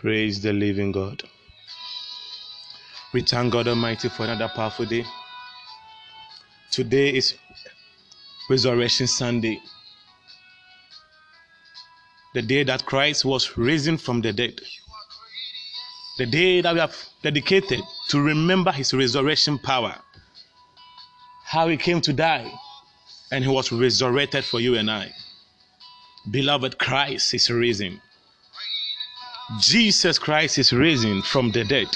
Praise the living God. We thank God Almighty for another powerful day. Today is Resurrection Sunday, the day that Christ was risen from the dead, the day that we have dedicated to remember his resurrection power, how he came to die and he was resurrected for you and I. Beloved, Christ is risen. Jesus Christ is risen from the dead.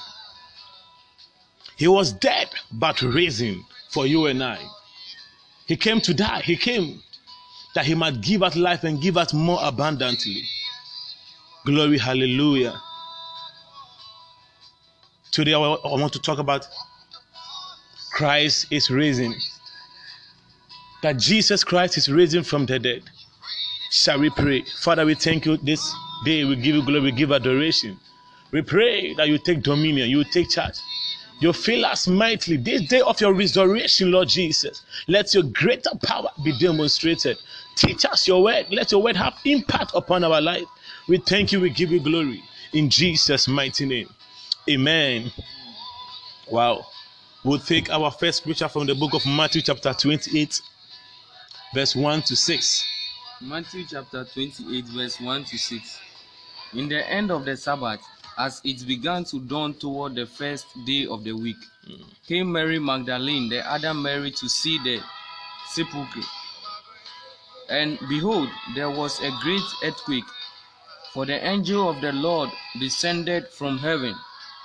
He was dead but risen for you and I. He came to die. He came that he might give us life and give us more abundantly. Glory, hallelujah. Today I want to talk about Christ is risen. That Jesus Christ is risen from the dead. Shall we pray? Father, we thank you this We give you glory, we give adoration. We pray that you take dominion, you take charge. You fill us mightily this day of your resurrection, Lord Jesus. Let your greater power be demonstrated. Teach us your word. Let your word have impact upon our life. We thank you. We give you glory in Jesus' mighty name. Amen. Wow. We'll take our first scripture from the book of Matthew, chapter 28, verse 1 to 6. Matthew chapter 28, verse 1 to 6. In the end of the Sabbath, as it began to dawn toward the first day of the week, mm. came Mary Magdalene, the other Mary, to see the sepulchre. And behold, there was a great earthquake, for the angel of the Lord descended from heaven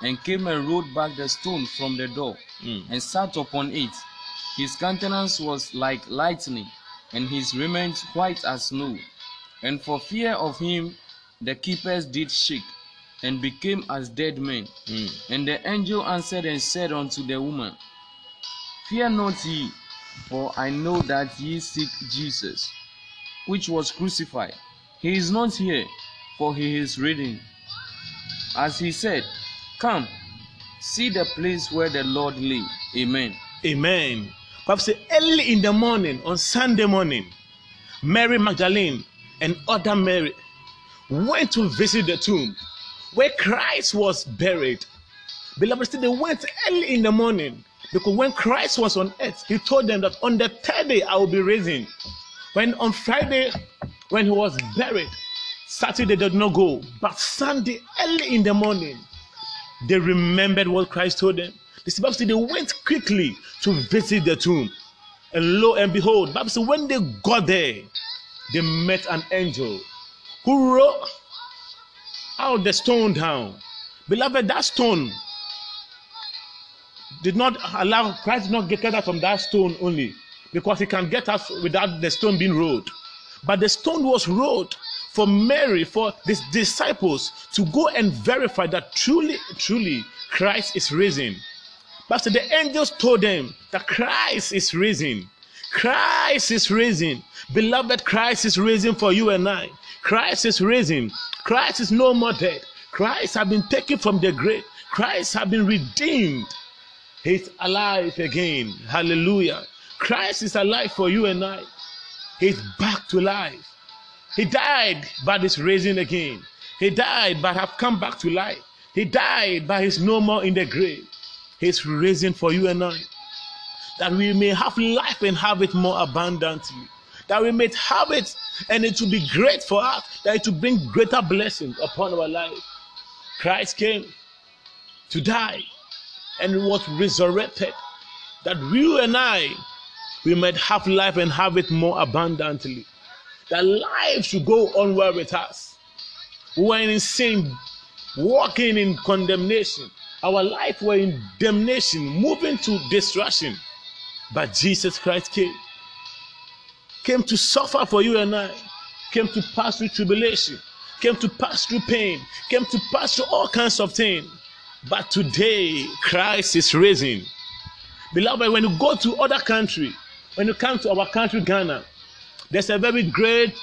and came and rolled back the stone from the door mm. and sat upon it. His countenance was like lightning, and his raiment white as snow. And for fear of him, the keepers did shake and became as dead men. Mm. And the angel answered and said unto the woman, Fear not ye, for I know that ye seek Jesus, which was crucified. He is not here, for he is risen. As he said, Come, see the place where the Lord lay. Amen. Amen. Says early in the morning on Sunday morning, Mary Magdalene and other Mary went to visit the tomb where Christ was buried. Beloved, they went early in the morning because when Christ was on earth, he told them that on the third day I will be raising. When on Friday, when he was buried, Saturday they did not go, but Sunday early in the morning, they remembered what Christ told them. The Bible says they went quickly to visit the tomb. And lo and behold, Bible says when they got there, they met an angel who rolled out the stone down. Beloved, that stone did not allow Christ not get out from that stone only because he can get us without the stone being rolled. But the stone was rolled for Mary, for these disciples to go and verify that truly, truly Christ is risen. But the angels told them that Christ is risen. Christ is risen. Beloved, Christ is risen for you and I. Christ is risen. Christ is no more dead. Christ has been taken from the grave. Christ has been redeemed. He's alive again. Hallelujah. Christ is alive for you and I. He's back to life. He died, but is risen again. He died, but have come back to life. He died, but he's no more in the grave. He's risen for you and I. That we may have life and have it more abundantly. That we may have it and it will be great for us. That it will bring greater blessings upon our life. Christ came to die and was resurrected. That you and I we might have life and have it more abundantly. That life should go on well with us. We were in sin, walking in condemnation. Our life were in damnation, moving to destruction. But Jesus Christ came. Came to suffer for you and I. Came to pass through tribulation. Came to pass through pain. Came to pass through all kinds of things. But today, Christ is risen. Beloved, when you go to other country, when you come to our country, Ghana, there's a very great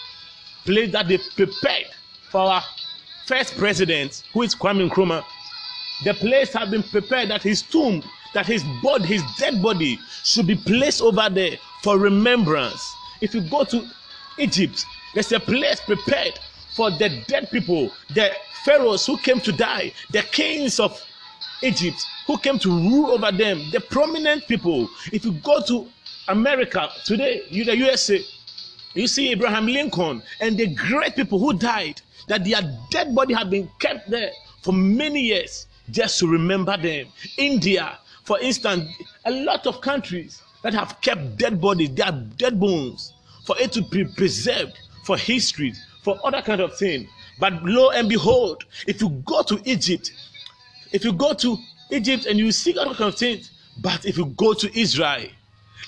place that they prepared for our first president, who is Kwame Nkrumah. The place has been prepared that his tomb, that his body, his dead body, should be placed over there for remembrance. If you go to Egypt, there's a place prepared for the dead people, the pharaohs who came to die, the kings of Egypt who came to rule over them, the prominent people. If you go to America today, you the USA, you see Abraham Lincoln and the great people who died, that their dead body had been kept there for many years just to remember them. India, for instance, a lot of countries that have kept dead bodies, their dead bones, for it to be preserved for history, for other kind of thing. But lo and behold, if you go to Egypt, if you go to Egypt and you see other kind of things, but if you go to Israel,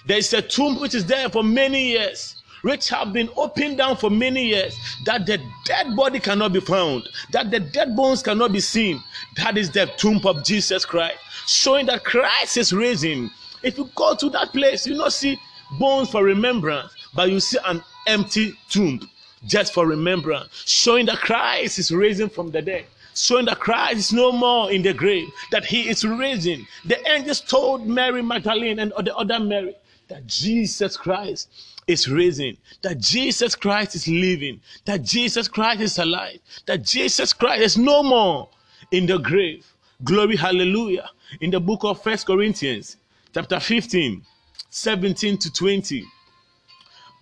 there is a tomb which is there for many years, which have been opened down for many years, that the dead body cannot be found, that the dead bones cannot be seen. That is the tomb of Jesus Christ, showing that Christ is risen. If you go to that place, you not see bones for remembrance, but you see an empty tomb just for remembrance, showing that Christ is risen from the dead showing that Christ is no more in the grave, that he is risen. The angels told Mary Magdalene and the other Mary that Jesus Christ is risen, that Jesus Christ is living, that Jesus Christ is alive, that Jesus Christ is no more in the grave. Glory, hallelujah. In the book of First Corinthians, chapter 15, 17 to 20.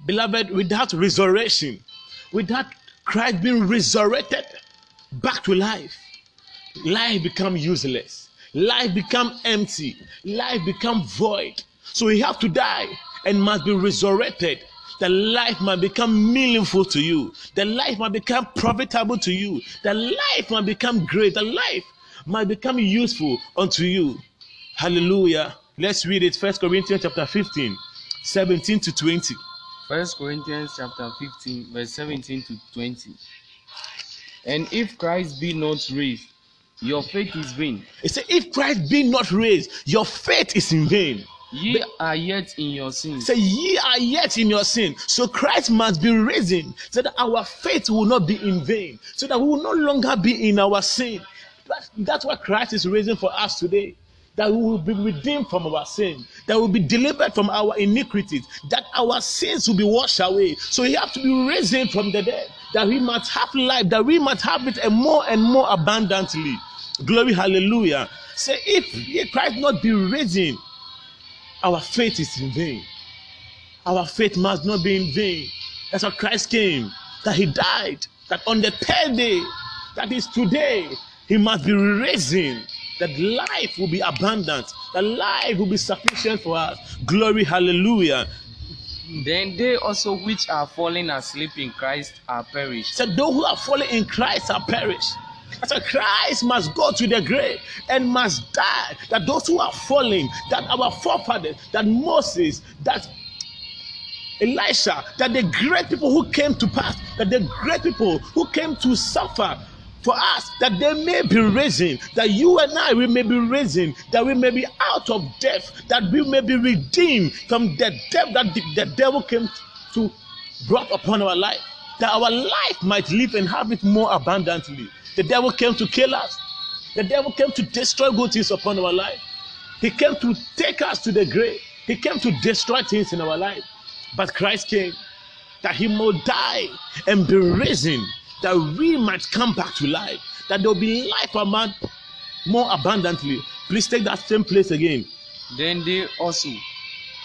Beloved, without resurrection, without Christ being resurrected back to life, life become useless. Life become empty. Life become void. So he have to die and must be resurrected. The life might become meaningful to you. The life might become profitable to you. The life might become great. The life might become useful unto you. Hallelujah. Let's read it. First Corinthians chapter 15, 17 to 20. First Corinthians chapter 15, verse 17 to 20. And if Christ be not raised, your faith is vain. It said, if Christ be not raised, your faith is in vain. Ye are yet in your sins. Say, ye are yet in your sin. So Christ must be risen so that our faith will not be in vain, so that we will no longer be in our sin. That's, that's why Christ is raising for us today. That we will be redeemed from our sin, that we will be delivered from our iniquities, that our sins will be washed away. So he has to be risen from the dead, that we might have life, that we might have it and more and more abundantly. Glory, hallelujah. Say, if Christ not be risen, our faith is in vain. Our faith must not be in vain. That's why Christ came, that He died, that on the third day, that is today, He must be risen, that life will be abundant, that life will be sufficient for us. Glory, hallelujah. Then they also which are fallen asleep in Christ are perished. So those who are fallen in Christ are perished. So Christ must go to the grave and must die. That those who are falling, that our forefathers, that Moses, that Elisha, that the great people who came to pass, that the great people who came to suffer for us, that they may be risen, that you and I we may be risen, that we may be out of death, that we may be redeemed from the death that the, the devil came to brought upon our life, that our life might live and have it more abundantly. The devil came to kill us. The devil came to destroy good things upon our life. He came to take us to the grave. He came to destroy things in our life. But Christ came that he might die and be risen, that we might come back to life, that there will be life among more abundantly. Please take that same place again. Then they also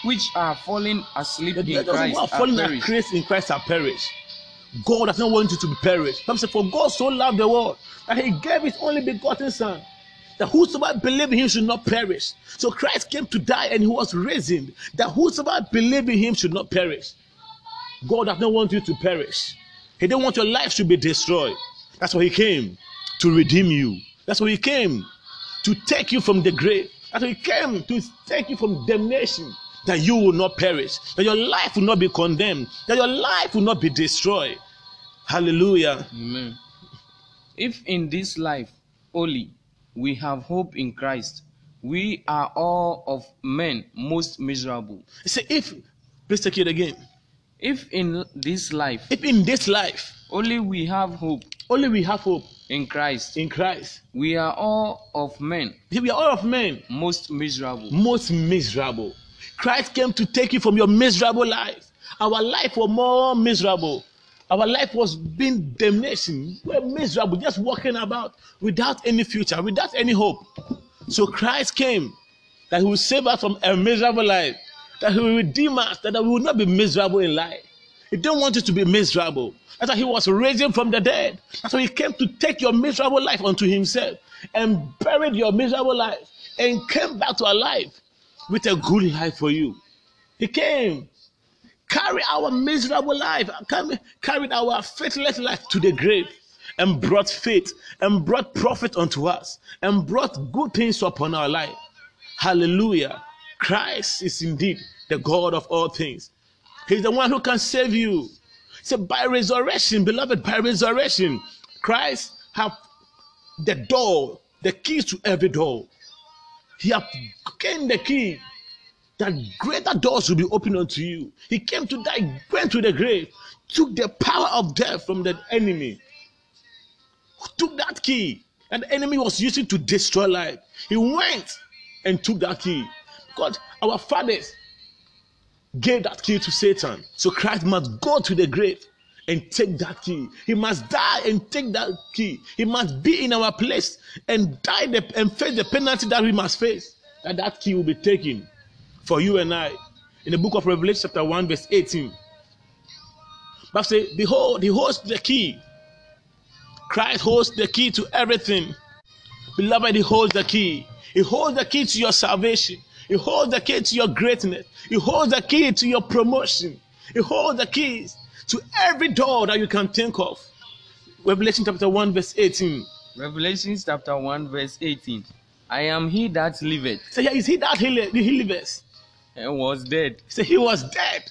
which are fallen asleep The in Christ are are fallen at perished. Christ in Christ are perished. God does not want you to be perished. Bible says, For God so loved the world that he gave his only begotten son. That whosoever believe in him should not perish. So Christ came to die and he was risen. That whosoever believe in him should not perish. God does not want you to perish. He didn't want your life to be destroyed. That's why he came to redeem you. That's why he came to take you from the grave. That's why he came to take you from damnation. That you will not perish. That your life will not be condemned. That your life will not be destroyed. Hallelujah. Amen. If in this life only we have hope in Christ, we are all of men most miserable. Said, if, please take it again. If in this life If in this life only we have hope only we have hope in Christ, in Christ, we are all of men we are all of men most miserable. most miserable. Christ came to take you from your miserable life. Our life was more miserable. Our life was being damnation. We were miserable, just walking about without any future, without any hope. So Christ came that He will save us from a miserable life, that He will redeem us, that we will not be miserable in life. He didn't want you to be miserable. That's why He was raising from the dead. That's why He came to take your miserable life unto Himself and buried your miserable life and came back to life with a good life for you. He came, carried our miserable life, carried our faithless life to the grave, and brought faith and brought profit unto us and brought good things upon our life. Hallelujah. Christ is indeed the God of all things. He's the one who can save you. So by resurrection, beloved, by resurrection, Christ have the door, the keys to every door. He have gained the key that greater doors will be opened unto you. He came to die, went to the grave, took the power of death from the enemy, took that key, and the enemy was using to destroy life. He went and took that key. God, our fathers gave that key to Satan. So Christ must go to the grave and take that key. He must die and take that key. He must be in our place and die the, and face the penalty that we must face. That that key will be taken for you and I. In the book of Revelation, chapter 1, verse 18. But say, Behold, he holds the key. Christ holds the key to everything. Beloved, he holds the key. He holds the key to your salvation. He hold the key to your greatness. He hold the key to your promotion. He hold the keys to every door that you can think of. Revelation chapter 1, verse 18. Revelation chapter 1, verse 18. I am he that liveth. Say, yeah, is he that he, he liveth? And was dead. Say, he was dead.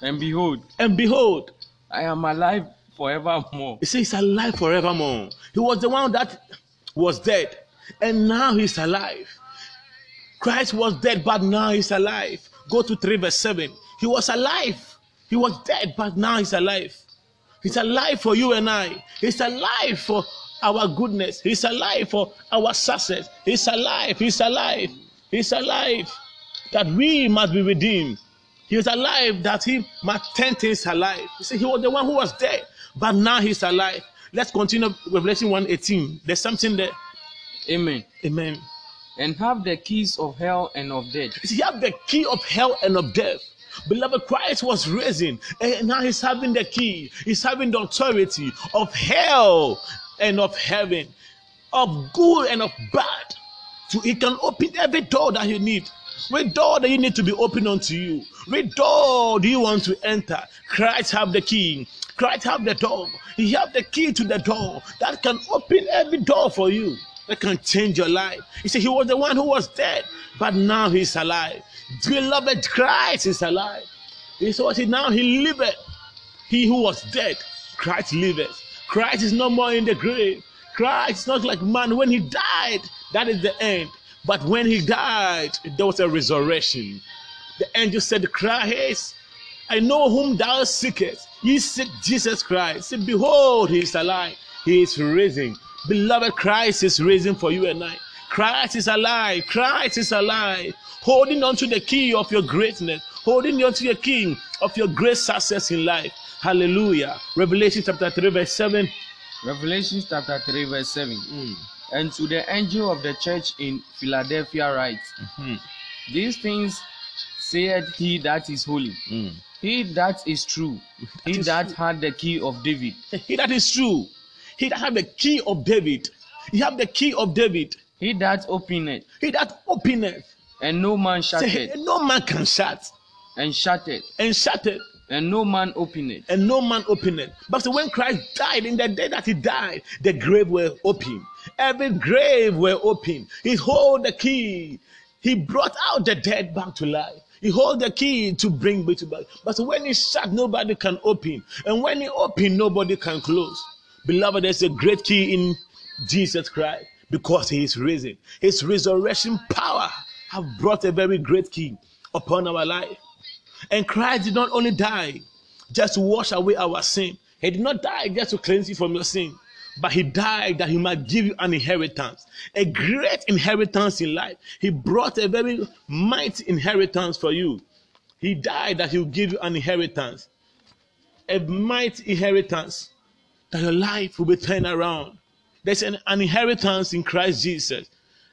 And behold. And behold. I am alive forevermore. He says he's alive forevermore. He was the one that was dead. And now he's alive. Christ was dead, but now he's alive. Go to 3 verse 7. He was alive. He was dead, but now he's alive. He's alive for you and I. He's alive for our goodness. He's alive for our success. He's alive. He's alive. He's alive. That we must be redeemed. He was alive that he must turn things alive. You see, he was the one who was dead, but now he's alive. Let's continue Revelation 1:18. There's something there. Amen. Amen. And have the keys of hell and of death. He have the key of hell and of death. Beloved, Christ was risen, and now he's having the key. He's having the authority of hell and of heaven, of good and of bad. So he can open every door that you need. Which door that you need to be open unto you? Which door do you want to enter? Christ have the key. Christ have the door. He have the key to the door that can open every door for you. That can change your life. You see, he was the one who was dead, but now he's alive. Beloved, Christ is alive. He said, now he liveth. He who was dead, Christ liveth. Christ is no more in the grave. Christ is not like man. When he died, that is the end. But when he died, there was a resurrection. The angel said, Christ, I know whom thou seekest. Ye seek Jesus Christ. Say, Behold, he is alive. He is risen. Beloved, Christ is risen for you and I. Christ is alive. Christ is alive. Holding on to the key of your greatness. Holding on to the king of your great success in life. Hallelujah. Revelation chapter 3, verse 7. Revelation chapter 3, verse 7. Mm. And to the angel of the church in Philadelphia write, mm-hmm. These things saith he that is holy, mm. he that is true, that he is that true. had the key of David. He that is true, he that had the key of David. He have the key of David. He that openeth. He that openeth. And no man shutteth. Say, no man can shut. And shut it. And shut it. and no man open it. And no man open it. But so when Christ died, in the day that he died, the grave were open. Every grave were open. He hold the key. He brought out the dead back to life. He hold the key to bring me to back. But when he shut, nobody can open. And when he open, nobody can close. Beloved, there's a great key in Jesus Christ because he is risen. His resurrection power have brought a very great key upon our life. And Christ did not only die just to wash away our sin, He did not die just to cleanse you from your sin, but He died that He might give you an inheritance, a great inheritance in life. He brought a very mighty inheritance for you. He died that He will give you an inheritance. a mighty inheritance that your life will be turned around. There's an, an inheritance in Christ Jesus.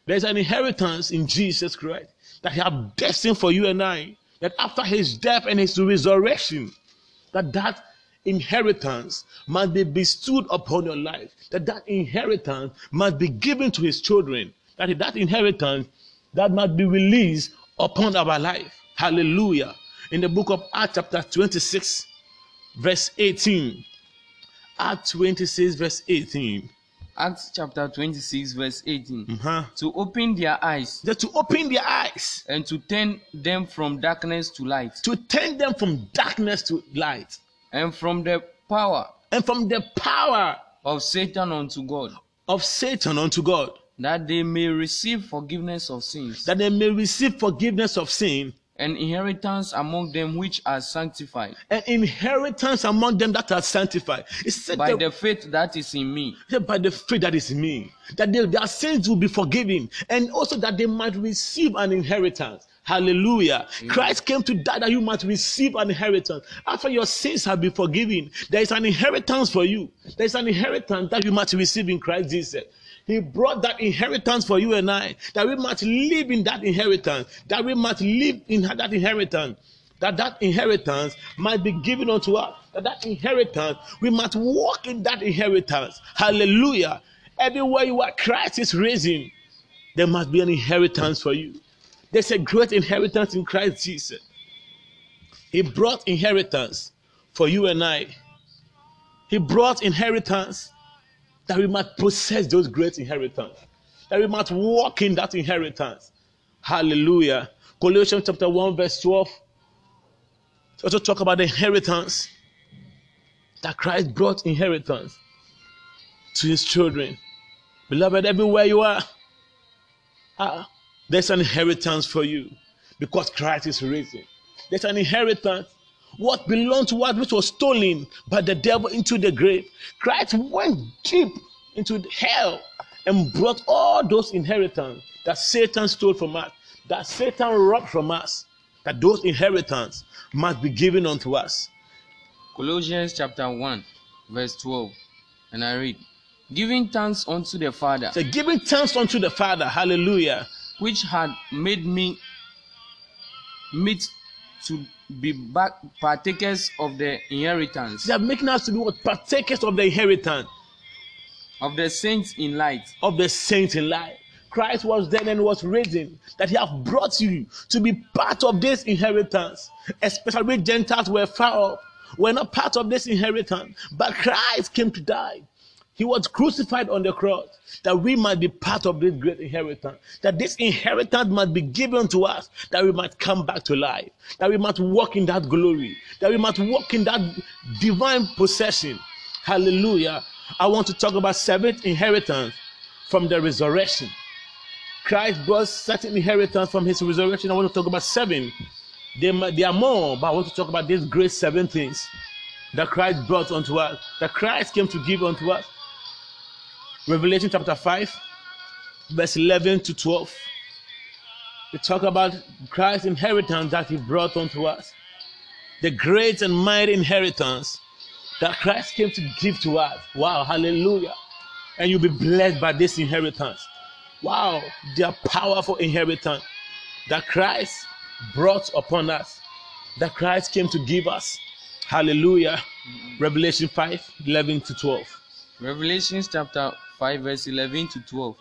There's an inheritance in Jesus Christ that He has destined for you and I. That after His death and His resurrection, that that inheritance must be bestowed upon your life. That that inheritance must be given to His children. That that inheritance that must be released upon our life. Hallelujah. In the book of Acts, chapter 26, verse 18. Acts 26, verse 18. Acts chapter 26, verse 18. Uh-huh. To open their eyes. To open their eyes, and to turn them from darkness to light, to turn them from darkness to light, and from the power and from the power of Satan unto God, of Satan unto God, that they may receive forgiveness of sins. That they may receive forgiveness of sin and inheritance among them which are sanctified An inheritance among them that are sanctified. Said by that- the faith that is in me. By the faith that is in me, that they, their sins will be forgiven, and also that they might receive an inheritance. Hallelujah. Christ came to die that you might receive an inheritance. After your sins have been forgiven, there is an inheritance for you. There is an inheritance that you might receive in Christ Jesus. He brought that inheritance for you and I, that we must live in that inheritance, that we must live in that inheritance, that that inheritance might be given unto us, that that inheritance, we must walk in that inheritance. Hallelujah. Everywhere you are, Christ is raising. There must be an inheritance for you. There's a great inheritance in Christ Jesus. He brought inheritance for you and I. He brought inheritance that we might possess those great inheritance, that we might walk in that inheritance. Hallelujah. Colossians chapter 1, verse 12. Also talk about the inheritance that Christ brought inheritance to his children. Beloved, everywhere you are, ah, there's an inheritance for you because Christ is risen. There's an inheritance. What belonged to us, which was stolen by the devil into the grave. Christ went deep into hell and brought all those inheritance that Satan stole from us, that Satan robbed from us, that those inheritance must be given unto us. Colossians chapter 1, verse 12. And I read, Giving thanks unto the Father, So giving thanks unto the Father, hallelujah, which had made me meet to be partakers of the inheritance they are making us to be what partakers of the inheritance of the saints in light, of the saints in light. Christ was dead and was risen, that he have brought you to be part of this inheritance. Especially Gentiles were far off, were not part of this inheritance. But Christ came to die. He was crucified on the cross that we might be part of this great inheritance. That this inheritance must be given to us, that we might come back to life, that we might walk in that glory, that we might walk in that divine possession. Hallelujah. I want to talk about seventh inheritance from the resurrection. Christ brought certain inheritance from his resurrection. I want to talk about seven. There, there are more, but I want to talk about these great seven things that Christ brought unto us, that Christ came to give unto us. Revelation chapter 5, verse 11 to 12. We talk about Christ's inheritance that he brought unto us. The great and mighty inheritance that Christ came to give to us. Wow, hallelujah. And you'll be blessed by this inheritance. Wow, their powerful inheritance that Christ brought upon us, that Christ came to give us. Hallelujah. Revelation 5 11 to 12. Revelations chapter 5, verse 11 to 12.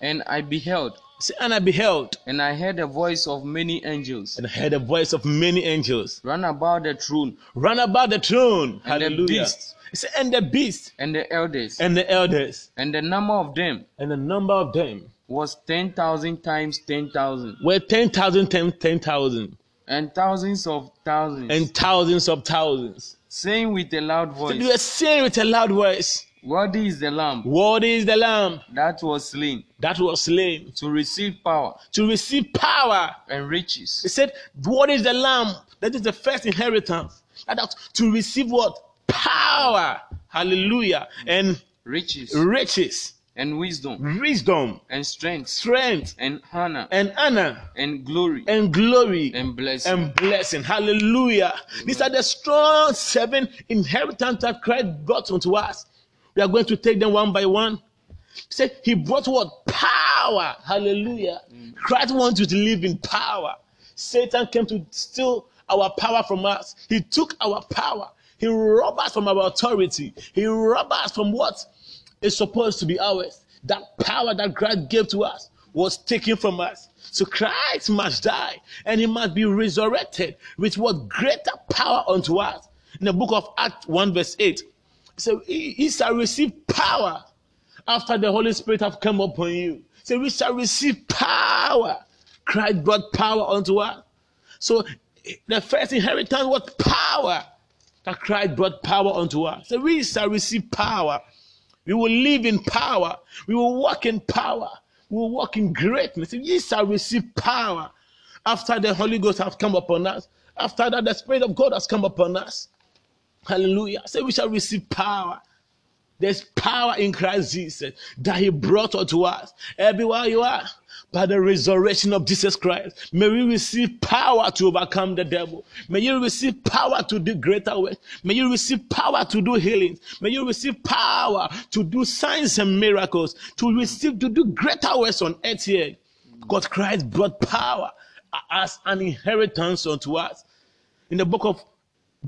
And I beheld, See, and I beheld and I heard the voice of many angels and I heard the voice of many angels run about the throne, run about the throne. And the Hallelujah. beast. It said, and the beast and the elders, and the elders, and the number of them and the number of them was 10,000 times 10,000, were 10,000, 10, 10,000, and thousands of thousands, and thousands of thousands. saying with a loud So you voice, are saying with a loud voice, Worthy is the Lamb What is the Lamb that was slain that was slain to receive power to receive power? and riches. He said, What is the Lamb? That is the first inheritance. That to receive what? Power. Hallelujah. And riches riches. and wisdom wisdom, and strength strength, and honor and honor, and glory and glory, and blessing. and blessing. Hallelujah. These are the strong seven inheritance that Christ brought unto us. We are going to take them one by one. Say, he brought what? Power. Hallelujah. Christ wants you to live in power. Satan came to steal our power from us. He took our power. He robbed us from our authority. He robbed us from what is supposed to be ours. That power that Christ gave to us was taken from us. So Christ must die and he must be resurrected with what greater power unto us. In the book of Acts 1, verse 8, so he, shall receive power after the Holy Spirit have come upon you. So we shall receive power. Christ brought power unto us. So the first inheritance was power. That Christ brought power unto us. So we shall receive power. We will live in power. We will walk in power. We will walk in greatness. We shall receive power after the Holy Ghost has come upon us. After that, the Spirit of God has come upon us. Hallelujah. Say we shall receive power. There's power in Christ Jesus that He brought unto us. Everywhere you are, by the resurrection of Jesus Christ, may we receive power to overcome the devil. May you receive power to do greater work. May you receive power to do healings. May you receive power to do signs and miracles. To receive to do greater works on earth here. Because Christ brought power as an inheritance unto us. In the book of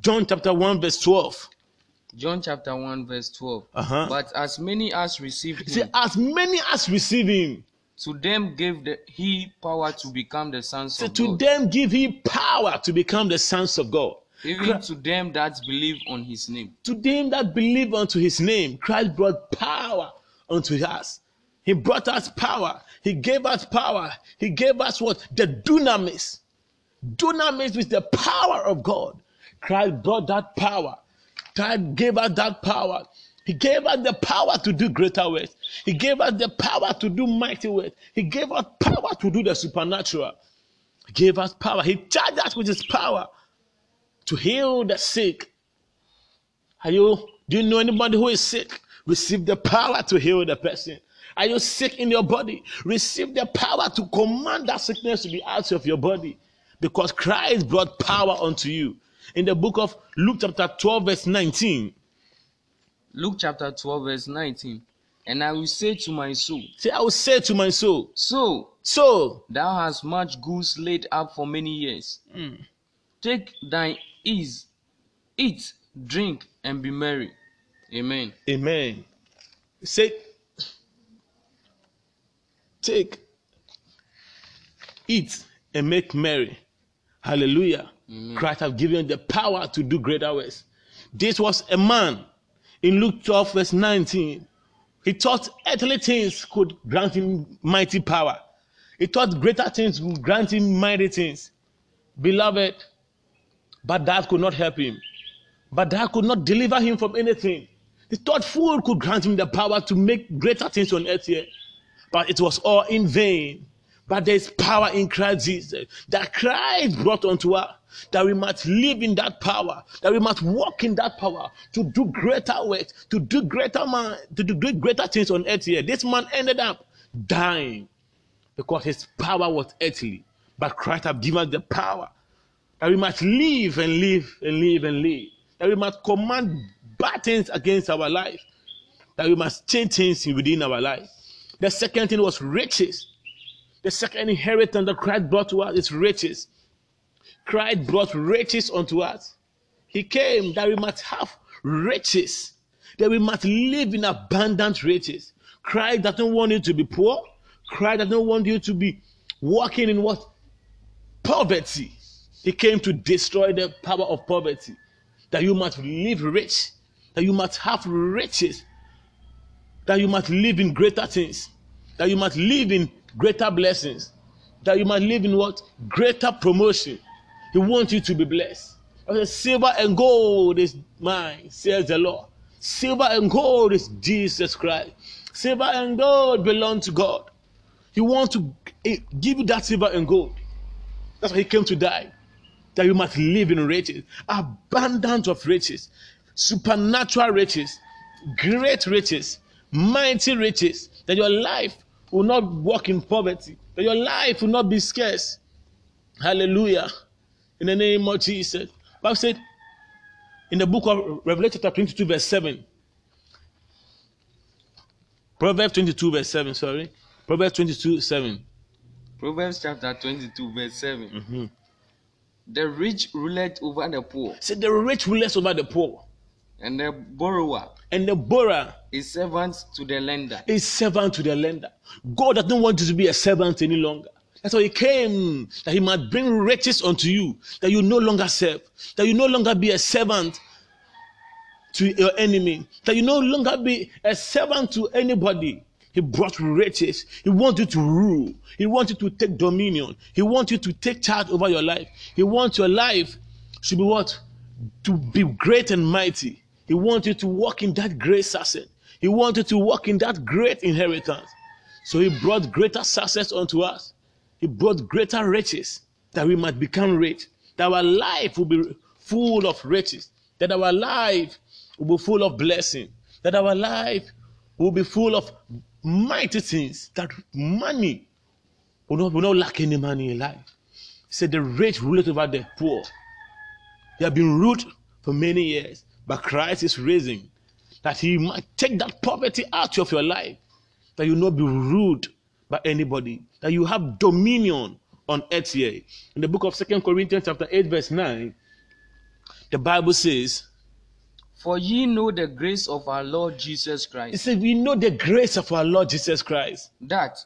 John, chapter 1, verse 12. John chapter 1, verse 12. Uh-huh. But as many as received See, him, as many as receive him, to them gave the, he power to become the sons so of to God. To them give he power to become the sons of God. Even to them that believe on his name. To them that believe unto his name, Christ brought power unto us. He brought us power. He gave us power. He gave us what? The dunamis. Dunamis is the power of God. Christ brought that power. God gave us that power. He gave us the power to do greater works. He gave us the power to do mighty works. He gave us power to do the supernatural. He gave us power. He charged us with his power to heal the sick. Are you do you know anybody who is sick? Receive the power to heal the person. Are you sick in your body? Receive the power to command that sickness to be out of your body. Because Christ brought power unto you. In the book of Luke, chapter 12, verse 19. Luke chapter 12, verse 19. And I will say to my soul, Say, I will say to my soul, So So thou hast much goods laid up for many years. Hmm. Take thine ease, eat, drink, and be merry. Amen. Amen. Say, take, eat, and make merry. Hallelujah. Christ have given the power to do greater works. This was a man in Luke 12, verse 19. He thought earthly things could grant him mighty power. He thought greater things would grant him mighty things. Beloved, but that could not help him. But that could not deliver him from anything. He thought food could grant him the power to make greater things on earth here. But it was all in vain. But there is power in Christ Jesus that Christ brought unto us, that we must live in that power, that we must walk in that power to do greater works, to do greater man, to do greater things on earth here. This man ended up dying because his power was earthly. But Christ have given us the power that we must live and live and live and live. That we must command bad things against our life. That we must change things within our life. The second thing was riches. The second inheritance that Christ brought to us is riches. Christ brought riches unto us. He came that we must have riches, that we must live in abundant riches. Christ doesn't want you to be poor. Christ doesn't want you to be walking in what? Poverty. He came to destroy the power of poverty. That you must live rich, that you must have riches, that you must live in greater things, that you must live in greater blessings, that you must live in what? Greater promotion. He wants you to be blessed. Okay, silver and gold is mine, says the Lord. Silver and gold is Jesus Christ. Silver and gold belong to God. He wants to eh, give you that silver and gold. That's why he came to die. That you must live in riches, abundance of riches, supernatural riches, great riches, mighty riches, that your life will not walk in poverty, that your life will not be scarce. Hallelujah. In the name of Jesus. Bible said in the book of Revelation chapter 22, verse 7. Proverbs 22, verse 7, sorry. Proverbs 22, 7. Proverbs chapter 22, verse 7. Mhm. The rich ruleth over the poor, Say the rich rulers over the poor, and the borrower and the borrower is servant to the lender. is servant to the lender. God does not want you to be a servant any longer. That's why He came, that He might bring riches unto you, that you no longer serve, that you no longer be a servant to your enemy, that you no longer be a servant to anybody. He brought riches. He wants you to rule. He wants you to take dominion. He wants you to take charge over your life. He wants your life should be what? To be great and mighty. He wants you to walk in that great success. He wants you to walk in that great inheritance. So he brought greater success unto us. He brought greater riches that we might become rich. That our life will be full of riches. That our life will be full of blessing. That our life will be full of mighty things. That money will not, will not lack any money in life. He said the rich ruleth over the poor. They have been ruled for many years, but Christ is raising that He might take that poverty out of your life, that you not be ruled by anybody, that you have dominion on earth here. In the book of Second Corinthians, chapter 8, verse 9, the Bible says, For ye know the grace of our Lord Jesus Christ, says, We know the grace of our Lord Jesus Christ, that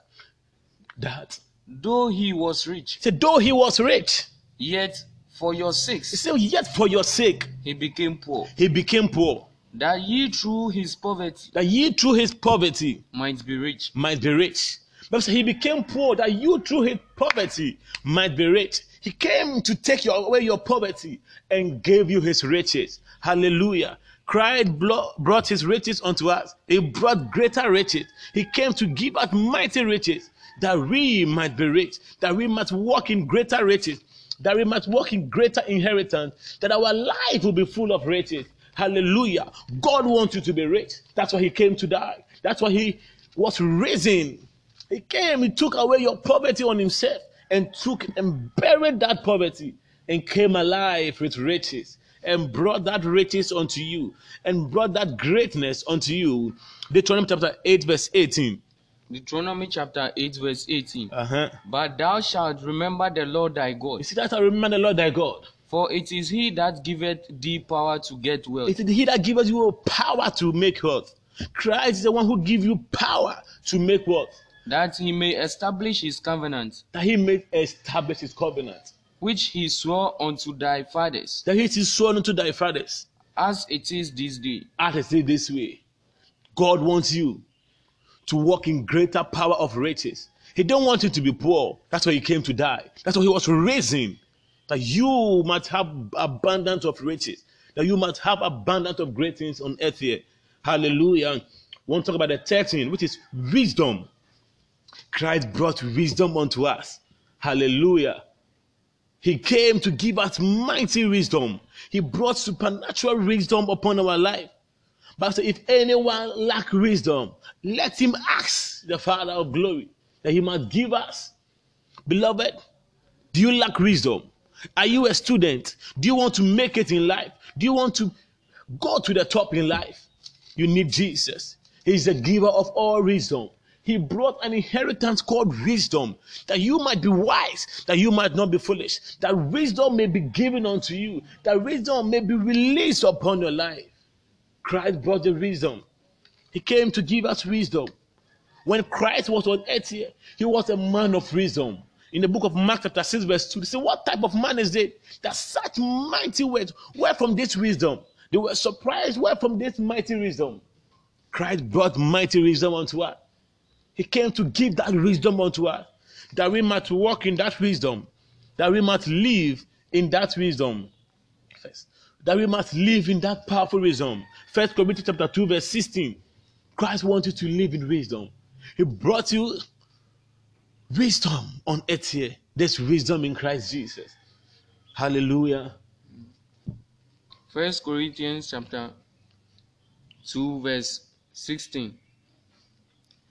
that though he was rich, he said, though he was rich, yet for your he sakes said, Yet for your sake he became poor, he became poor, that ye through his poverty that ye through his poverty might be rich. might be rich. But he became poor that you through his poverty might be rich. He came to take away your poverty and gave you his riches. Hallelujah. Christ brought his riches unto us. He brought greater riches. He came to give us mighty riches that we might be rich, that we might walk in greater riches, that we might walk in greater inheritance, that our life will be full of riches. Hallelujah. God wants you to be rich. That's why he came to die. That's why he was risen. He came, he took away your poverty on himself and took and buried that poverty and came alive with riches and brought that riches unto you and brought that greatness unto you. Deuteronomy chapter 8, verse 18. Deuteronomy chapter 8, verse 18. Uh-huh. But thou shalt remember the Lord thy God. You see that I remember the Lord thy God. for it is he that giveth thee power to get wealth, It is he that gives you power to make wealth. Christ is the one who gives you power to make wealth. That he may establish his covenant, That he may establish his covenant. which he swore unto thy fathers, That he is sworn unto thy fathers. as it is this day. As it is this way, God wants you to walk in greater power of riches. He don't want you to be poor. That's why he came to die. That's why he was raising. That you might have abundance of riches. That you might have abundance of great things on earth here. Hallelujah. We want to talk about the third thing, which is wisdom. Christ brought wisdom unto us. Hallelujah. He came to give us mighty wisdom. He brought supernatural wisdom upon our life. But if anyone lack wisdom, let him ask the Father of glory that he might give us. Beloved, do you lack wisdom? Are you a student? Do you want to make it in life? Do you want to go to the top in life? You need Jesus. He's the giver of all wisdom. He brought an inheritance called wisdom that you might be wise, that you might not be foolish, that wisdom may be given unto you, that wisdom may be released upon your life. Christ brought the wisdom. He came to give us wisdom. When Christ was on earth here, he was a man of wisdom. In the book of Mark, chapter 6, verse 2, they say, What type of man is it that such mighty words? were from this wisdom? They were surprised, where from this mighty wisdom? Christ brought mighty wisdom unto us. He came to give that wisdom unto us, that we might walk in that wisdom, that we might live in that wisdom. First, that we must live in that powerful wisdom. First Corinthians chapter 2, verse 16. Christ wants you to live in wisdom. He brought you wisdom on earth here. There's wisdom in Christ Jesus. Hallelujah. First Corinthians chapter 2, verse 16.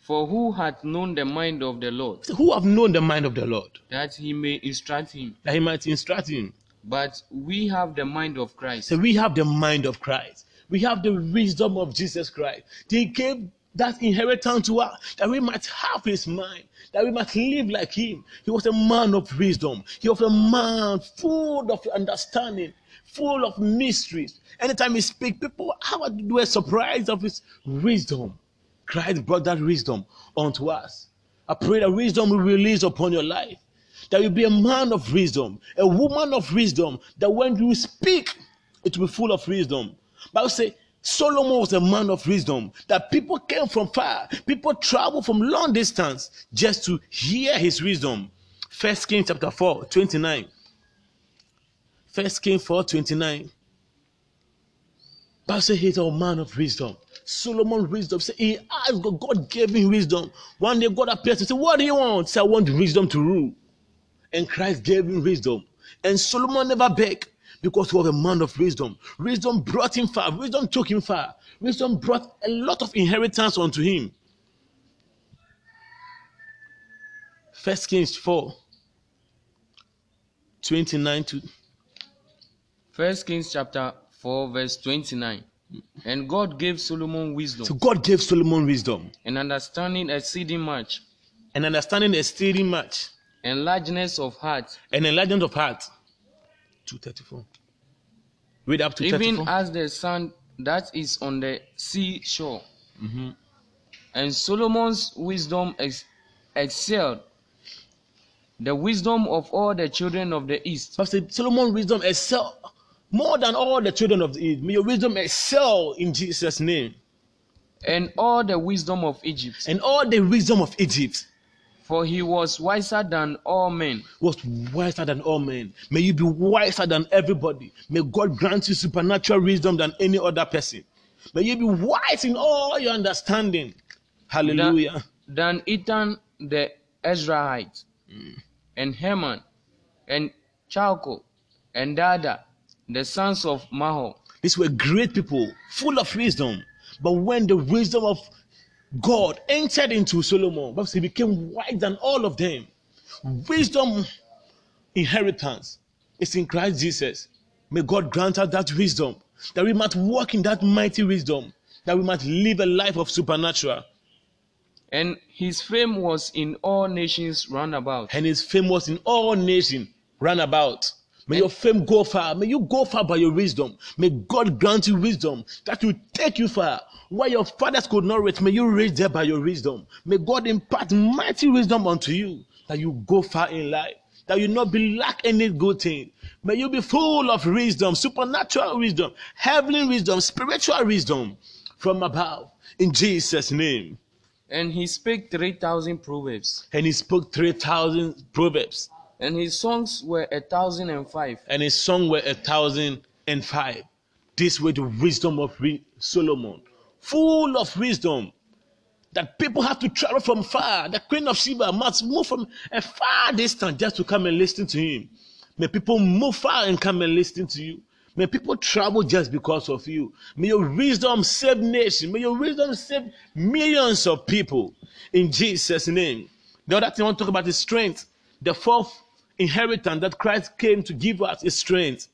For who hath known the mind of the Lord, Who have known the mind of the Lord, that he may instruct him? that he might instruct him? But we have the mind of Christ. So we have the mind of Christ. We have the wisdom of Jesus Christ. He gave that inheritance to us that we might have his mind, that we might live like him. He was a man of wisdom. He was a man full of understanding, full of mysteries. Anytime he speaks, people how were surprised of his wisdom. Christ brought that wisdom unto us. I pray that wisdom will release upon your life. That you be a man of wisdom, a woman of wisdom, that when you speak, it will be full of wisdom. Bible say Solomon was a man of wisdom, that people came from far, people travel from long distance just to hear his wisdom. First Kings chapter 4, 29. First Kings 4, 29. Bible say he's a man of wisdom. Solomon wisdom. Say he asked God, God gave him wisdom. One day God appeared to say, What do you want? Say, I want wisdom to rule. And Christ gave him wisdom. And Solomon never begged because he was a man of wisdom. Wisdom brought him far. Wisdom took him far. Wisdom brought a lot of inheritance unto him. First Kings 4 29 to First Kings chapter 4, verse 29. And God gave Solomon wisdom so God gave Solomon wisdom and understanding exceeding much, and understanding a steady match and largeness of heart, and enlargement of heart. 234. Read up to even 34. as the sand that is on the seashore. Mm-hmm. And Solomon's wisdom ex- excelled the wisdom of all the children of the east, Bible says Solomon wisdom excel more than all the children of the east. May your wisdom excel in Jesus' name. and all the wisdom of Egypt. And all the wisdom of Egypt For he was wiser than all men, was wiser than all men. May you be wiser than everybody. May God grant you supernatural wisdom than any other person. May you be wise in all your understanding. Hallelujah. than Ethan the Ezrahite, mm. and Heman, and Chalcol, and Darda, the sons of Mahol. These were great people, full of wisdom. But when the wisdom of God entered into Solomon, says he became wise than all of them. Wisdom inheritance is in Christ Jesus. May God grant us that wisdom, that we might walk in that mighty wisdom, that we might live a life of supernatural. And his fame was in all nations round about. And his fame was in all nations round about. May your fame go far. May you go far by your wisdom. May God grant you wisdom that will take you far. Where your fathers could not reach, may you reach there by your wisdom. May God impart mighty wisdom unto you that you go far in life. That you not be lack any good thing. May you be full of wisdom, supernatural wisdom, heavenly wisdom, spiritual wisdom from above. In Jesus' name. And he spake three thousand proverbs, And he spoke 3,000 proverbs. And his songs were a thousand and five. and his song were a thousand and five. This was the wisdom of Solomon, full of wisdom. That people have to travel from far. The Queen of Sheba must move from a far distance just to come and listen to him. May people move far and come and listen to you. May people travel just because of you. May your wisdom save nations. May your wisdom save millions of people. In Jesus' name. The other thing I want to talk about is strength. The fourth inheritance that Christ came to give us is strength.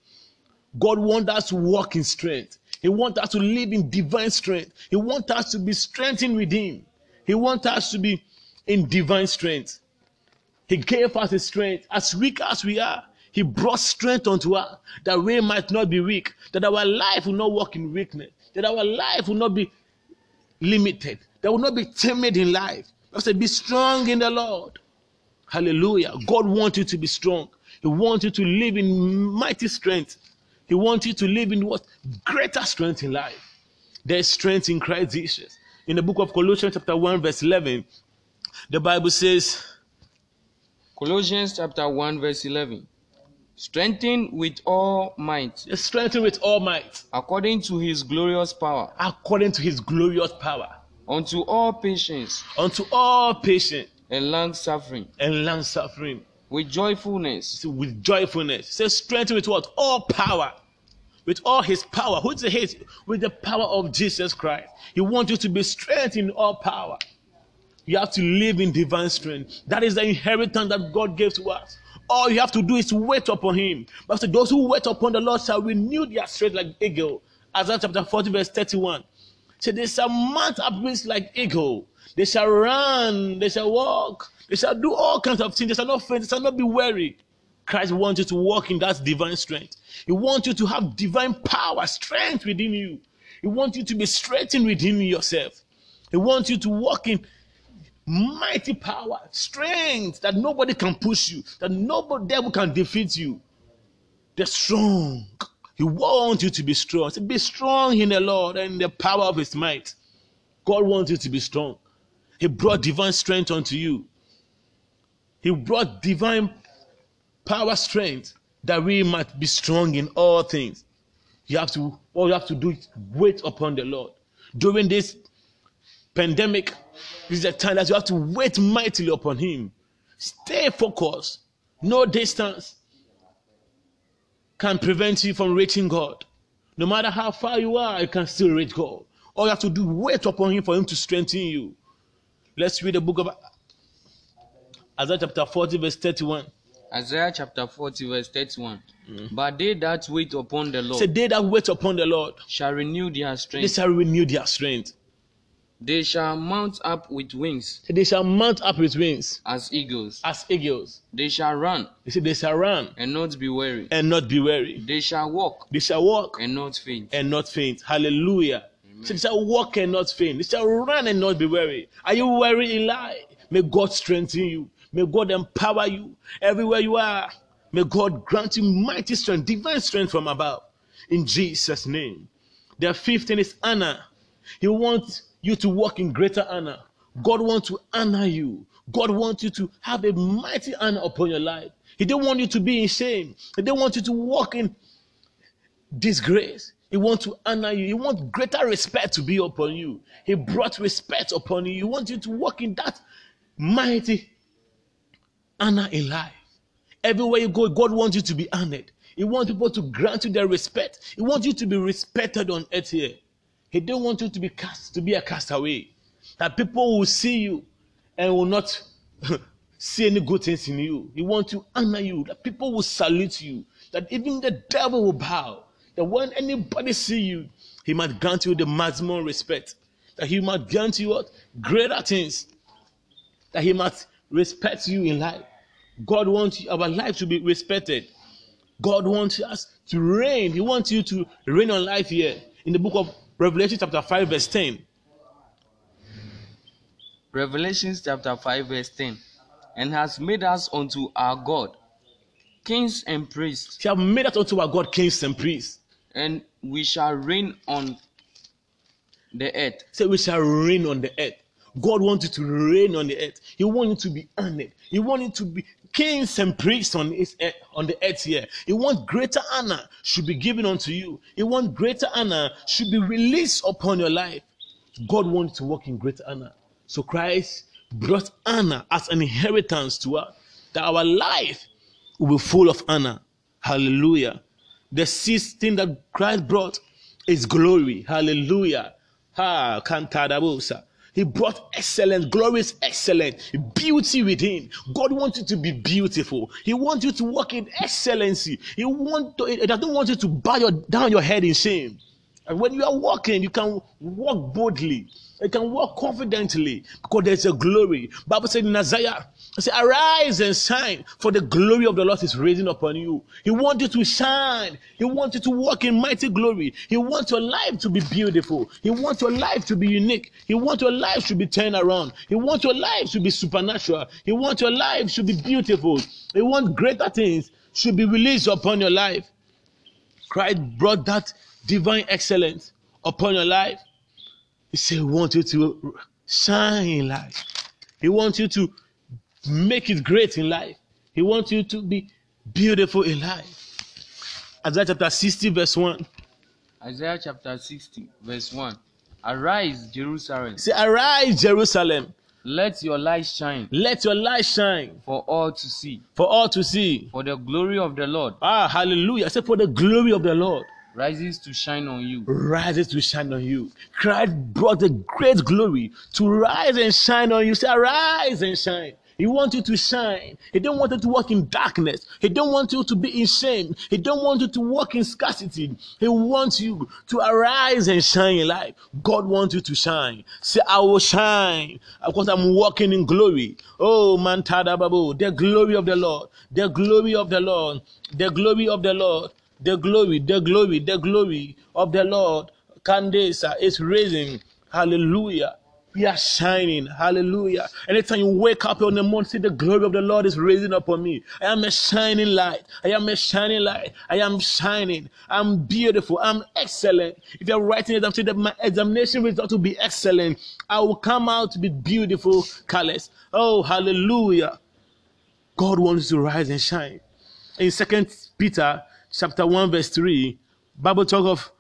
God wants us to walk in strength. He wants us to live in divine strength. He wants us to be strengthened with Him. He wants us to be in divine strength. He gave us His strength. As weak as we are, He brought strength unto us that we might not be weak, that our life will not walk in weakness, that our life will not be limited, that will not be timid in life. I said, Be strong in the Lord. Hallelujah. God wants you to be strong. He wants you to live in mighty strength. He wants you to live in what? Greater strength in life. There's strength in Christ Jesus. In the book of Colossians, chapter 1, verse 11, the Bible says, Colossians chapter 1, verse 11. Strengthened with all might, strengthen with all might, according to his glorious power, according to his glorious power, unto all patience unto all patience and long suffering, and long suffering, with joyfulness, with joyfulness. Say, strength with what? All power. With all his power. Who's the his? With the power of Jesus Christ. He wants you to be strengthened in all power. You have to live in divine strength. That is the inheritance that God gave to us. All you have to do is wait upon Him. But so those who wait upon the Lord shall renew their strength like eagle. Isaiah chapter 40, verse 31. So they shall mount up wings like eagle. They shall run, they shall walk, they shall do all kinds of things. They shall not faint, they shall not be weary. Christ wants you to walk in that divine strength. He wants you to have divine power, strength within you. He wants you to be strengthened within yourself. He wants you to walk in mighty power, strength that nobody can push you, that nobody devil can defeat you. The strong. He wants you to be strong. Be strong in the Lord and in the power of his might. God wants you to be strong. He brought divine strength unto you. He brought divine power, strength that we might be strong in all things. You have to, all you have to do is wait upon the Lord. During this pandemic, this is a time that you have to wait mightily upon Him. Stay focused. No distance can prevent you from reaching God. No matter how far you are, you can still reach God. All you have to do wait upon Him for Him to strengthen you. Let's read the book of Isaiah chapter 40, verse 31. Isaiah chapter 40, verse 31. Mm. But they that wait upon the Lord Say, they that wait upon the Lord, shall renew their strength. they shall renew their strength. They shall mount up with wings Say, they shall mount up with wings as eagles. as eagles. They shall run They say, they shall run and not be weary. and not be weary. They shall walk They shall walk and not faint. and not faint. Hallelujah. So they shall walk and not faint. They shall run and not be weary. Are you weary Eli? May God strengthen you. May God empower you everywhere you are. May God grant you mighty strength, divine strength from above. In Jesus' name. The fifth thing is honor. He wants you to walk in greater honor. God wants to honor you. God wants you to have a mighty honor upon your life. He don't want you to be in shame. He don't want you to walk in disgrace. He wants to honor you. He wants greater respect to be upon you. He brought respect upon you. He wants you to walk in that mighty honor in life. Everywhere you go, God wants you to be honored. He wants people to grant you their respect. He wants you to be respected on earth here. He don't want you to be cast to be a castaway. That people will see you and will not see any good things in you. He wants to honor you. That people will salute you. That even the devil will bow. That when anybody see you, he might grant you the maximum respect. That he might grant you what greater things. That he might respect you in life. God wants our life to be respected. God wants us to reign. He wants you to reign on life here. In the book of Revelation, chapter 5, verse 10. Revelation chapter 5, verse 10. And has made us unto our God kings and priests, He have made us unto our God kings and priests. And we shall reign on the earth. Say we shall reign on the earth. God wants you to reign on the earth. He wants you to be honored. He wants you to be kings and priests on his earth, on the earth here. He wants greater honor should be given unto you. He wants greater honor should be released upon your life. God wants to walk in greater honor. So Christ brought honor as an inheritance to us, that our life will be full of honor. Hallelujah. The sixth thing that Christ brought is glory. Hallelujah. Ha. He brought excellence. glorious is excellent. Beauty within. God wants you to be beautiful. He wants you to walk in excellency. He want to, he doesn't want you to bow your, down your head in shame. And when you are walking, you can walk boldly. You can walk confidently because there's a glory. Bible said in Isaiah, said, arise and shine, for the glory of the Lord is rising upon you. He wants you to shine. He wants you to walk in mighty glory. He wants your life to be beautiful. He wants your life to be unique. He wants your life to be turned around. He wants your life to be supernatural. He wants your life to be beautiful. He wants greater things should be released upon your life. Christ brought that divine excellence upon your life. He said, He wants you to shine in life. He wants you to make it great in life. He wants you to be beautiful in life. Isaiah chapter 60, verse 1. Isaiah chapter 60, verse 1. Arise, Jerusalem, Say, Arise, Jerusalem. let your light shine Let your light shine for all to see. for all to see. For the glory of the Lord Ah, hallelujah. I said, For the glory of the Lord rises to shine on you. rises to shine on you. Christ brought the great glory to rise and shine on you. Say, arise and shine. He wants you to shine. He don't want you to walk in darkness. He don't want you to be in shame. He don't want you to walk in scarcity. He wants you to arise and shine in life. God wants you to shine. Say, I will shine because I'm walking in glory. Oh, man, babu, the glory of the Lord, the glory of the Lord, the glory of the Lord, the glory, the glory, the glory of the Lord. Candace is raising. Hallelujah. We are shining. Hallelujah. Anytime you wake up on the morning, see the glory of the Lord is raising upon me. I am a shining light. I am a shining light. I am shining. I'm beautiful. I'm excellent. If you're writing exam, say that my examination result will be excellent. I will come out to be beautiful colors. Oh, hallelujah. God wants to rise and shine. In Second Peter chapter 1, verse 3, Bible talk of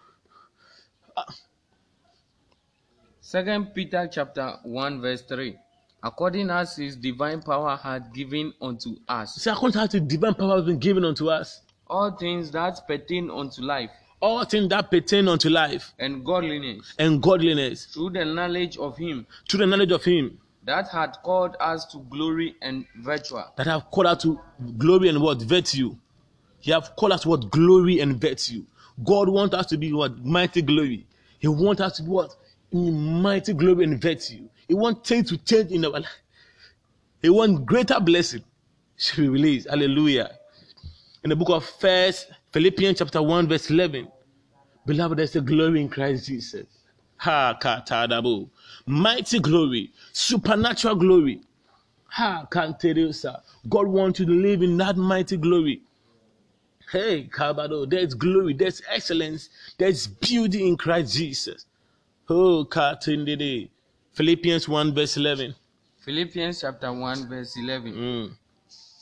Second Peter chapter 1 verse 3. According as his divine power had given unto us say according to how the divine power has been given unto us. all things that pertain unto life All things that pertain unto life and godliness and godliness through the knowledge of him through the knowledge of him that had called us to glory and virtue that have called us to glory and what virtue. He have called us what glory and virtue. God wants us to be what mighty glory. He wants us to be what in mighty glory and virtue. He wants things to change in our life. He wants greater blessing should be released. Hallelujah. In the book of First Philippians chapter one verse eleven, beloved, there's a glory in Christ Jesus. Ha katadabo, mighty glory, supernatural glory. Ha kanteriosa. God wants you to live in that mighty glory. Hey, Kabado, there's glory, there's excellence, there's beauty in Christ Jesus. Oh, Katindide. Philippians 1, verse 11. Philippians chapter 1 verse 11. Mm.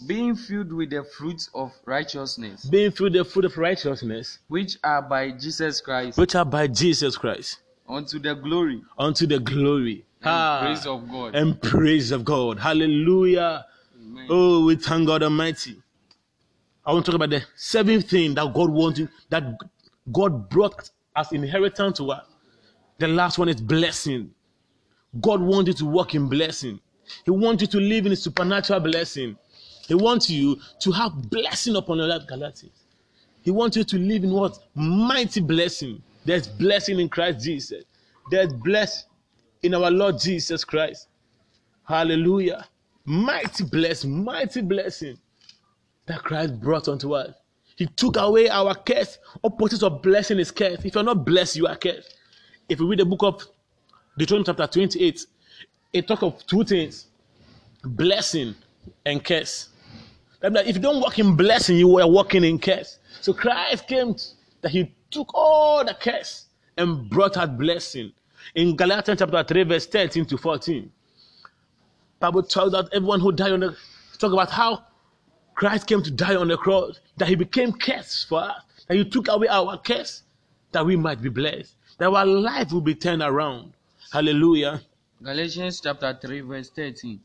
Being filled with the fruits of righteousness Being filled with the fruit of righteousness, which are by Jesus Christ which are by Jesus Christ, unto the glory unto the glory and Ah, praise of God. and praise of God. Hallelujah. Amen. Oh, we thank God Almighty. I want to talk about the seventh thing that God wants you, that God brought as inheritance to us. The last one is blessing. God wants you to walk in blessing. He wants you to live in supernatural blessing. He wants you to have blessing upon your life, Galatians. He wants you to live in what? Mighty blessing. There's blessing in Christ Jesus. There's blessing in our Lord Jesus Christ. Hallelujah. Mighty blessing, mighty blessing that Christ brought unto us. He took away our curse. Opposite of blessing is curse. If you're not blessed, you are cursed. If you read the book of Deuteronomy chapter 28, it talks of two things blessing and curse. That If you don't walk in blessing, you are walking in curse. So Christ came that he took all the curse and brought us blessing. In Galatians chapter 3, verse 13 to 14, Bible tells that everyone who died on the talk about how Christ came to die on the cross, that he became cursed for us, that he took away our curse, that we might be blessed, that our life will be turned around. Hallelujah. Galatians chapter 3 verse 13.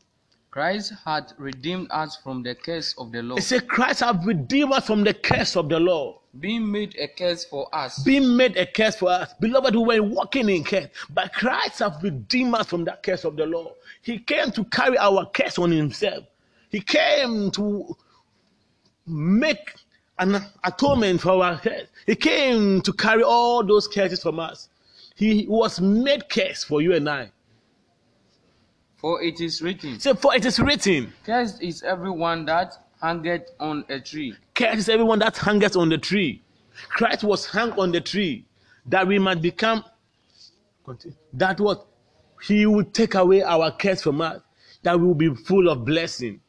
Christ had redeemed us from the curse of the law, It says Christ have redeemed us from the curse of the law, being made a curse for us. being made a curse for us. Beloved, we were walking in curse, but Christ have redeemed us from that curse of the law. He came to carry our curse on himself. He came to make an atonement for our curse. He came to carry all those curses from us. He was made curse for you and I. For it is written, So, for it is written, Cursed is everyone that hangeth on a tree. Cursed is everyone that hangeth on the tree. Christ was hung on the tree that we might become continue. that what he will take away our curse from us, that we will be full of blessing,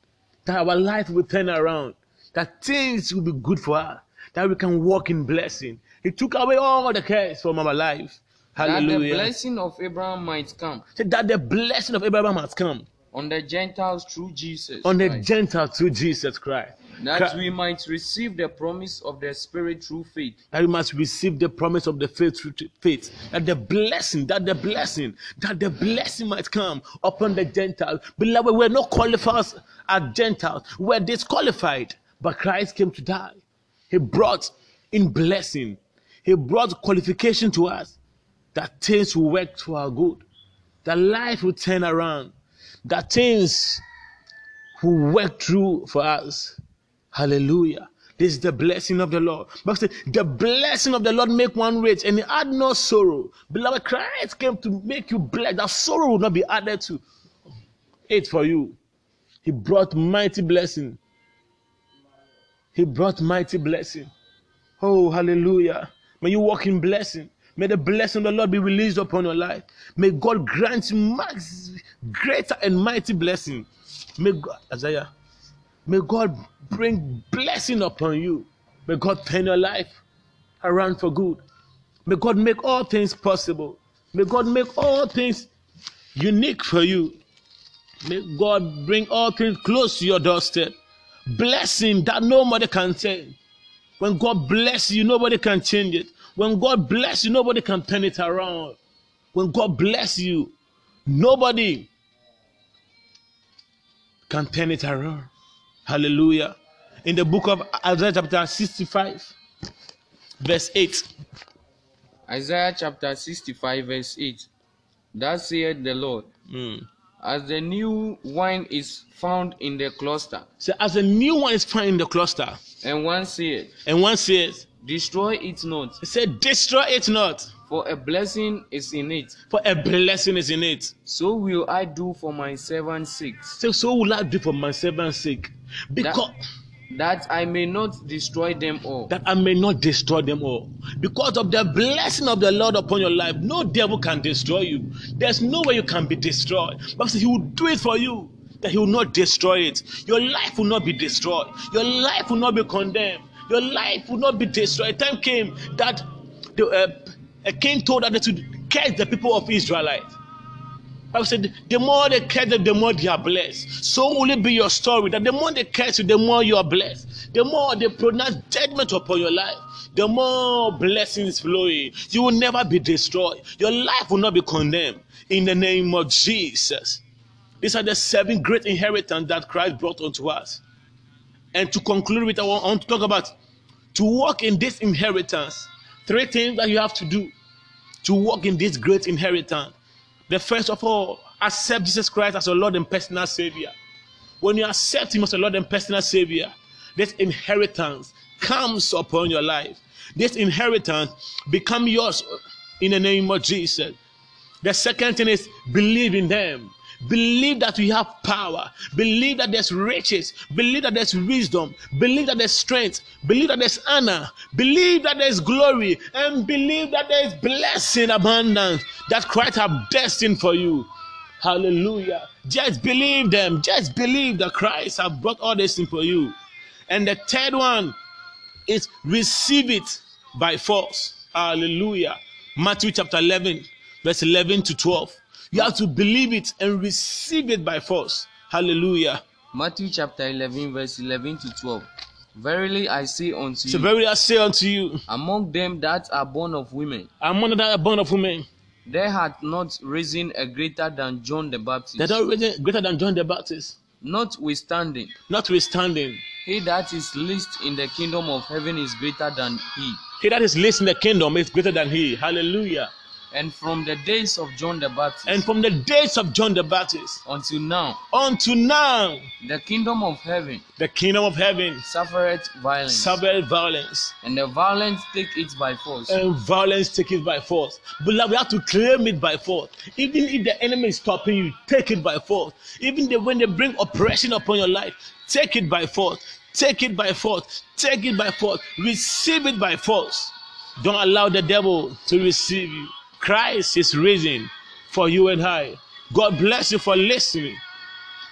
that our life will turn around, that things will be good for us, that we can walk in blessing. He took away all the cares from our life. That the blessing of Abraham might come Say that the blessing of Abraham has come on the Gentiles through Jesus. on the Christ, Gentiles through Jesus Christ. that Christ- we might receive the promise of the Spirit through faith. that we must receive the promise of the faith through faith that the blessing that the blessing that the blessing might come upon the gentiles beloved we're not qualified as gentiles we're disqualified but christ came to die he brought in blessing He brought qualification to us that things will work to our good, that life will turn around, that things will work through for us. Hallelujah. This is the blessing of the Lord. But the blessing of the Lord make one rich and he add no sorrow. Beloved, Christ came to make you blessed. That sorrow will not be added to it for you. He brought mighty blessing. He brought mighty blessing. Oh, hallelujah. May you walk in blessing. May the blessing of the Lord be released upon your life. May God grant you greater and mighty blessing. May God, Isaiah, may God bring blessing upon you. May God turn your life around for good. May God make all things possible. May God make all things unique for you. May God bring all things close to your doorstep. Blessing that nobody can change. When God bless you, nobody can change it. When God bless you, nobody can turn it around. When God bless you, nobody can turn it around. Hallelujah. In the book of Isaiah, chapter 65, verse 8. Isaiah chapter 65, verse 8. Thus saith the Lord, Mm. As the new wine is found in the cluster, So, as a new one is found in the cluster, and one saith, and one says, Destroy it not, He said, Destroy it not, for a blessing is in it. for a blessing is in it. So will I do for my servant's sake, So, so will I do for my servant's sake, because that I may not destroy them all. that I may not destroy them all. Because of the blessing of the Lord upon your life, no devil can destroy you. There's no way you can be destroyed. But he will do it for you, that he will not destroy it. Your life will not be destroyed. Your life will not be condemned. Your life will not be destroyed. Time came that the, uh, a king told that they should curse the people of Israelite. Bible said, the more they curse them, the more they are blessed. So will it be your story that the more they curse you, the more you are blessed. The more they pronounce judgment upon your life, the more blessings flowing. You will never be destroyed. Your life will not be condemned. In the name of Jesus. These are the seven great inheritance that Christ brought unto us. And to conclude with, I want to talk about to walk in this inheritance. Three things that you have to do to walk in this great inheritance. The first of all, accept Jesus Christ as your Lord and personal Savior. When you accept Him as your Lord and personal Savior, this inheritance comes upon your life. This inheritance become yours in the name of Jesus. The second thing is believe in them. Believe that we have power. Believe that there's riches. Believe that there's wisdom. Believe that there's strength. Believe that there's honor. Believe that there's glory. And believe that there's blessing abundance that Christ have destined for you. Hallelujah. Just believe them. Just believe that Christ have brought all this in for you. And the third one is receive it by force. Hallelujah. Matthew chapter 11, verse 11 to 12. You have to believe it and receive it by force. Hallelujah. Matthew chapter 11, verse 11 to 12. Verily I say unto So you, very I say unto you, among them that are born of women, among them that are born of women there hath not risen a greater than John the Baptist. that are risen greater than John the Baptist. Notwithstanding, Notwithstanding, he that is least in the kingdom of heaven is greater than he. he that is least in the kingdom is greater than he. Hallelujah. And from the days of John the Baptist And from the days of John the Baptist until now, Until now, the kingdom of heaven the kingdom of heaven suffereth violence, suffered violence, and the violence take it by force. and violence take it by force. Beloved, we have to claim it by force. Even if the enemy is stopping you, take it by force. Even the, when they bring oppression upon your life, take it by force. Take it by force. Take it by force. Receive it by force. Don't allow the devil to receive you. Christ is risen for you and I. God bless you for listening.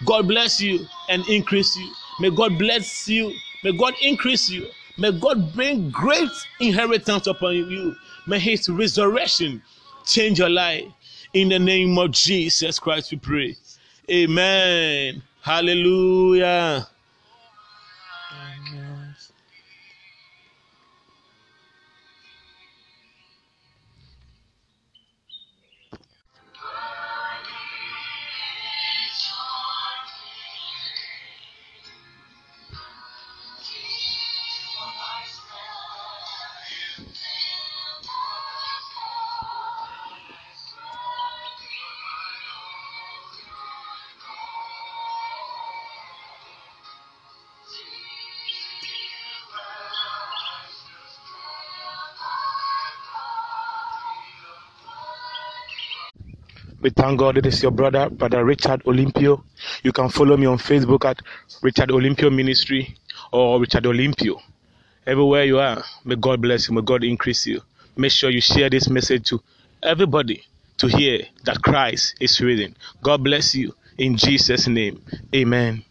God bless you and increase you. May God bless you. May God increase you. May God bring great inheritance upon you. May His resurrection change your life. In the name of Jesus Christ, we pray. Amen. Hallelujah. We thank God it is your brother, Brother Richard Olympio. You can follow me on Facebook at Richard Olympio Ministry or Richard Olympio. Everywhere you are, may God bless you, may God increase you. Make sure you share this message to everybody to hear that Christ is risen. God bless you in Jesus' name. Amen.